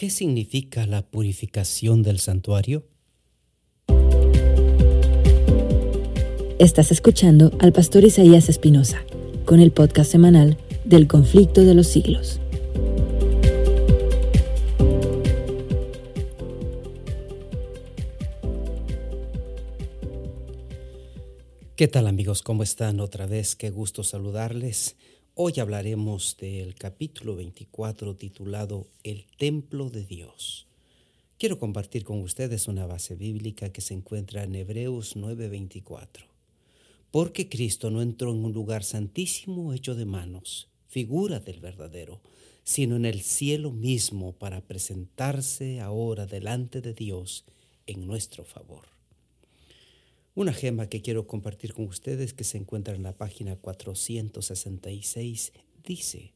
¿Qué significa la purificación del santuario? Estás escuchando al pastor Isaías Espinosa con el podcast semanal del conflicto de los siglos. ¿Qué tal amigos? ¿Cómo están otra vez? Qué gusto saludarles. Hoy hablaremos del capítulo 24 titulado El Templo de Dios. Quiero compartir con ustedes una base bíblica que se encuentra en Hebreos 9:24. Porque Cristo no entró en un lugar santísimo hecho de manos, figura del verdadero, sino en el cielo mismo para presentarse ahora delante de Dios en nuestro favor. Una gema que quiero compartir con ustedes que se encuentra en la página 466 dice,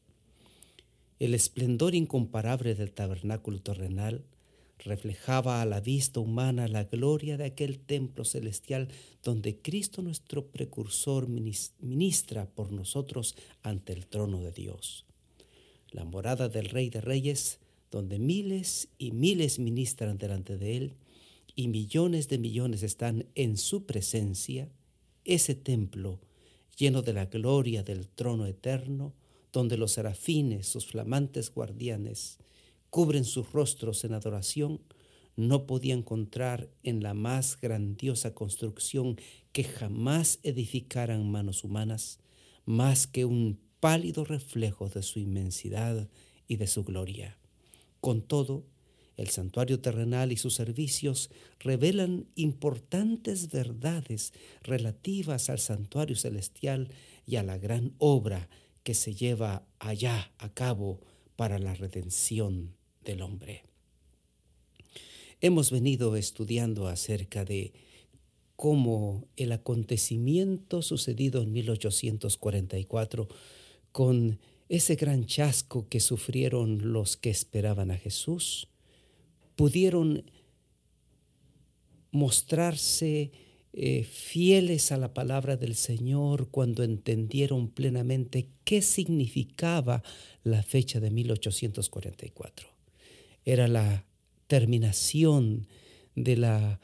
el esplendor incomparable del tabernáculo terrenal reflejaba a la vista humana la gloria de aquel templo celestial donde Cristo nuestro precursor ministra por nosotros ante el trono de Dios. La morada del Rey de Reyes, donde miles y miles ministran delante de Él, y millones de millones están en su presencia, ese templo lleno de la gloria del trono eterno, donde los serafines, sus flamantes guardianes, cubren sus rostros en adoración, no podía encontrar en la más grandiosa construcción que jamás edificaran manos humanas, más que un pálido reflejo de su inmensidad y de su gloria. Con todo, el santuario terrenal y sus servicios revelan importantes verdades relativas al santuario celestial y a la gran obra que se lleva allá a cabo para la redención del hombre. Hemos venido estudiando acerca de cómo el acontecimiento sucedido en 1844 con ese gran chasco que sufrieron los que esperaban a Jesús, pudieron mostrarse eh, fieles a la palabra del Señor cuando entendieron plenamente qué significaba la fecha de 1844. Era la terminación de la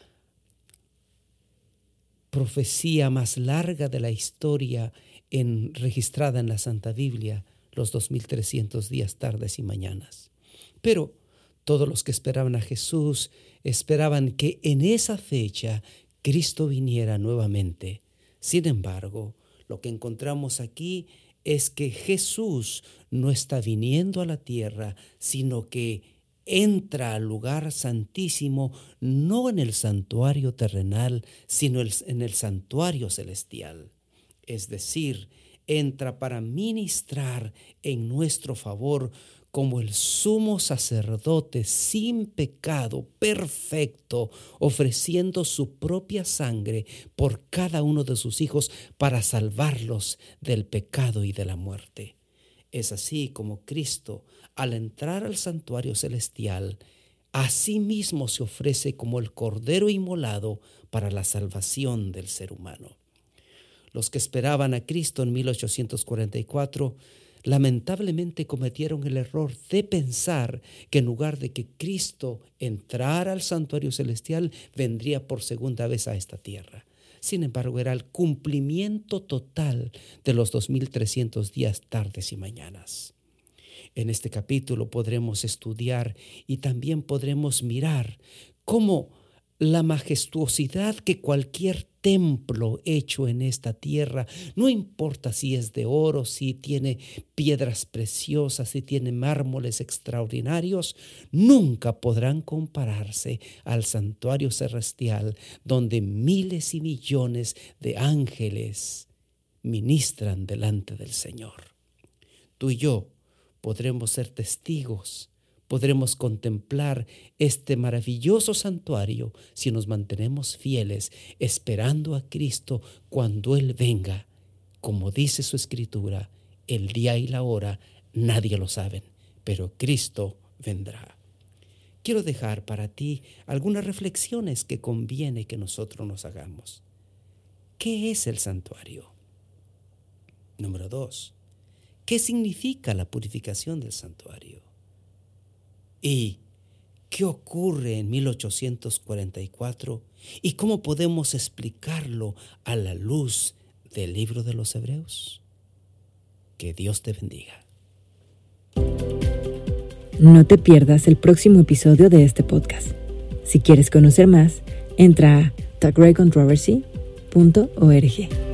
profecía más larga de la historia en, registrada en la Santa Biblia, los 2300 días, tardes y mañanas. Pero todos los que esperaban a Jesús esperaban que en esa fecha Cristo viniera nuevamente. Sin embargo, lo que encontramos aquí es que Jesús no está viniendo a la tierra, sino que entra al lugar santísimo, no en el santuario terrenal, sino en el santuario celestial. Es decir, entra para ministrar en nuestro favor como el sumo sacerdote sin pecado, perfecto, ofreciendo su propia sangre por cada uno de sus hijos para salvarlos del pecado y de la muerte. Es así como Cristo, al entrar al santuario celestial, a sí mismo se ofrece como el Cordero inmolado para la salvación del ser humano. Los que esperaban a Cristo en 1844 lamentablemente cometieron el error de pensar que en lugar de que Cristo entrara al santuario celestial, vendría por segunda vez a esta tierra. Sin embargo, era el cumplimiento total de los 2300 días, tardes y mañanas. En este capítulo podremos estudiar y también podremos mirar cómo la majestuosidad que cualquier templo hecho en esta tierra, no importa si es de oro, si tiene piedras preciosas, si tiene mármoles extraordinarios, nunca podrán compararse al santuario celestial donde miles y millones de ángeles ministran delante del Señor. Tú y yo podremos ser testigos podremos contemplar este maravilloso santuario si nos mantenemos fieles, esperando a Cristo cuando Él venga. Como dice su escritura, el día y la hora nadie lo saben, pero Cristo vendrá. Quiero dejar para ti algunas reflexiones que conviene que nosotros nos hagamos. ¿Qué es el santuario? Número dos, ¿qué significa la purificación del santuario? ¿Y ¿Qué ocurre en 1844 y cómo podemos explicarlo a la luz del libro de los Hebreos? Que Dios te bendiga. No te pierdas el próximo episodio de este podcast. Si quieres conocer más, entra a thegreatcontroversy.org.